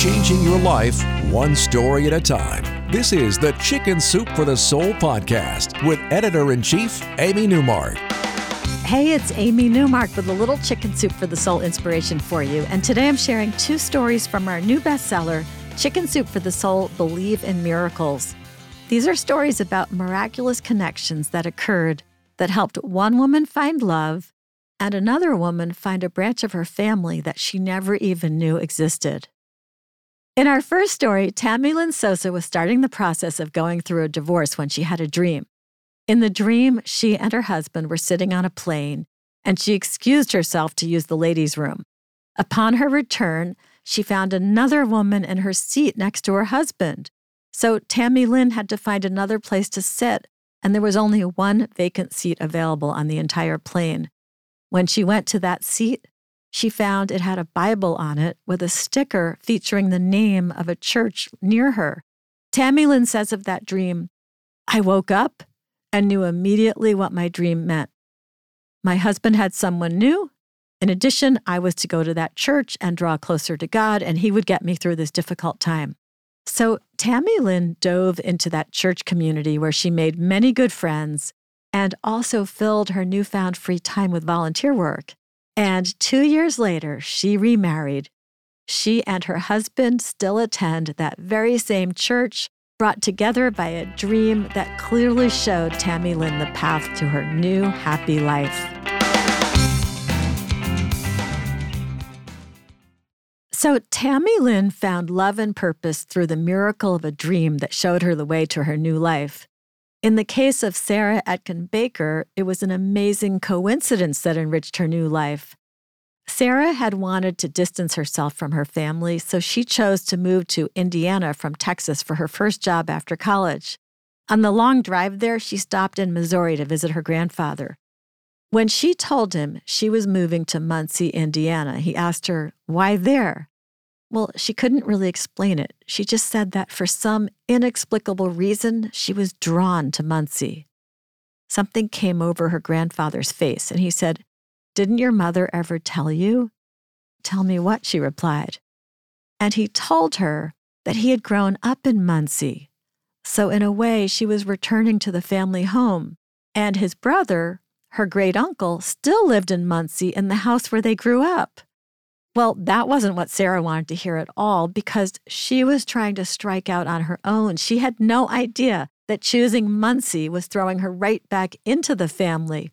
Changing your life one story at a time. This is the Chicken Soup for the Soul podcast with editor in chief, Amy Newmark. Hey, it's Amy Newmark with a little Chicken Soup for the Soul inspiration for you. And today I'm sharing two stories from our new bestseller, Chicken Soup for the Soul Believe in Miracles. These are stories about miraculous connections that occurred that helped one woman find love and another woman find a branch of her family that she never even knew existed. In our first story, Tammy Lynn Sosa was starting the process of going through a divorce when she had a dream. In the dream, she and her husband were sitting on a plane, and she excused herself to use the ladies' room. Upon her return, she found another woman in her seat next to her husband. So Tammy Lynn had to find another place to sit, and there was only one vacant seat available on the entire plane. When she went to that seat, she found it had a Bible on it with a sticker featuring the name of a church near her. Tammy Lynn says of that dream, I woke up and knew immediately what my dream meant. My husband had someone new. In addition, I was to go to that church and draw closer to God, and He would get me through this difficult time. So Tammy Lynn dove into that church community where she made many good friends and also filled her newfound free time with volunteer work. And two years later, she remarried. She and her husband still attend that very same church, brought together by a dream that clearly showed Tammy Lynn the path to her new happy life. So, Tammy Lynn found love and purpose through the miracle of a dream that showed her the way to her new life. In the case of Sarah Etkin Baker, it was an amazing coincidence that enriched her new life. Sarah had wanted to distance herself from her family, so she chose to move to Indiana from Texas for her first job after college. On the long drive there, she stopped in Missouri to visit her grandfather. When she told him she was moving to Muncie, Indiana, he asked her, Why there? Well, she couldn't really explain it. She just said that for some inexplicable reason, she was drawn to Muncie. Something came over her grandfather's face, and he said, Didn't your mother ever tell you? Tell me what, she replied. And he told her that he had grown up in Muncie. So, in a way, she was returning to the family home. And his brother, her great uncle, still lived in Muncie in the house where they grew up. Well, that wasn't what Sarah wanted to hear at all because she was trying to strike out on her own. She had no idea that choosing Muncie was throwing her right back into the family.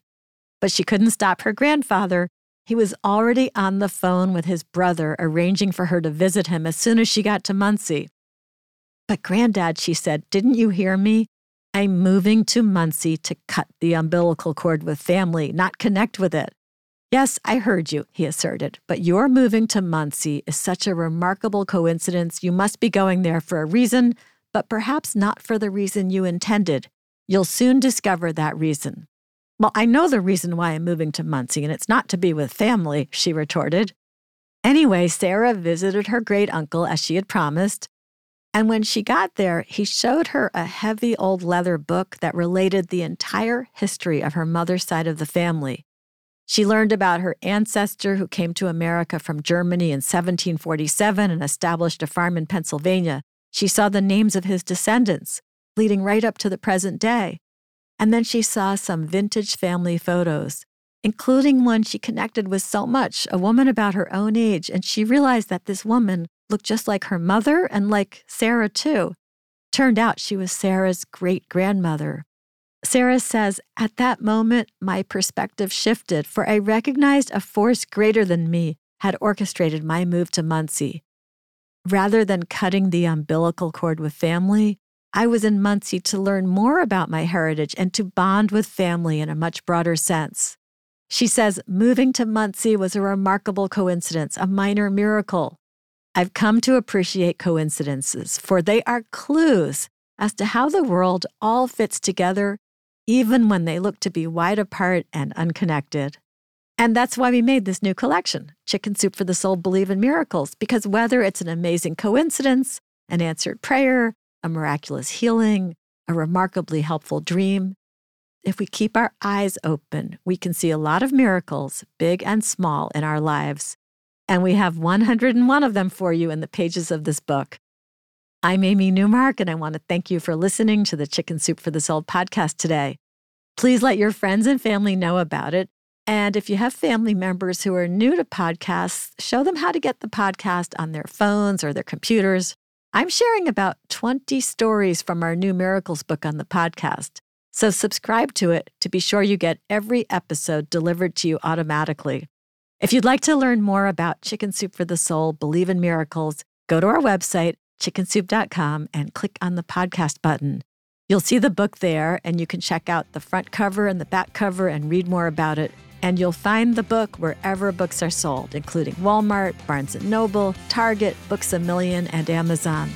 But she couldn't stop her grandfather. He was already on the phone with his brother, arranging for her to visit him as soon as she got to Muncie. But, Granddad, she said, didn't you hear me? I'm moving to Muncie to cut the umbilical cord with family, not connect with it. Yes, I heard you, he asserted, but your moving to Muncie is such a remarkable coincidence. You must be going there for a reason, but perhaps not for the reason you intended. You'll soon discover that reason. Well, I know the reason why I'm moving to Muncie, and it's not to be with family, she retorted. Anyway, Sarah visited her great uncle as she had promised. And when she got there, he showed her a heavy old leather book that related the entire history of her mother's side of the family. She learned about her ancestor who came to America from Germany in 1747 and established a farm in Pennsylvania. She saw the names of his descendants, leading right up to the present day. And then she saw some vintage family photos, including one she connected with so much, a woman about her own age, and she realized that this woman looked just like her mother and like Sarah, too. Turned out she was Sarah's great grandmother. Sarah says, At that moment, my perspective shifted, for I recognized a force greater than me had orchestrated my move to Muncie. Rather than cutting the umbilical cord with family, I was in Muncie to learn more about my heritage and to bond with family in a much broader sense. She says moving to Muncie was a remarkable coincidence, a minor miracle. I've come to appreciate coincidences, for they are clues as to how the world all fits together, even when they look to be wide apart and unconnected. And that's why we made this new collection, Chicken Soup for the Soul Believe in Miracles, because whether it's an amazing coincidence, an answered prayer, a miraculous healing, a remarkably helpful dream, if we keep our eyes open, we can see a lot of miracles, big and small, in our lives. And we have 101 of them for you in the pages of this book. I'm Amy Newmark, and I want to thank you for listening to the Chicken Soup for the Soul podcast today. Please let your friends and family know about it. And if you have family members who are new to podcasts, show them how to get the podcast on their phones or their computers. I'm sharing about 20 stories from our new Miracles book on the podcast. So subscribe to it to be sure you get every episode delivered to you automatically. If you'd like to learn more about Chicken Soup for the Soul, Believe in Miracles, go to our website, chickensoup.com, and click on the podcast button. You'll see the book there, and you can check out the front cover and the back cover and read more about it. And you'll find the book wherever books are sold, including Walmart, Barnes & Noble, Target, Books A Million, and Amazon.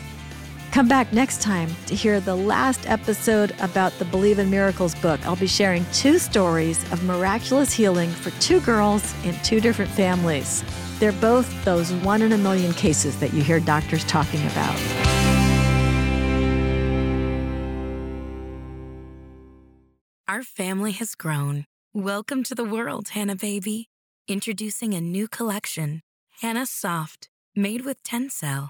Come back next time to hear the last episode about the Believe in Miracles book. I'll be sharing two stories of miraculous healing for two girls in two different families. They're both those one in a million cases that you hear doctors talking about. Our family has grown. Welcome to the world, Hanna Baby. Introducing a new collection, Hanna Soft, made with Tencel.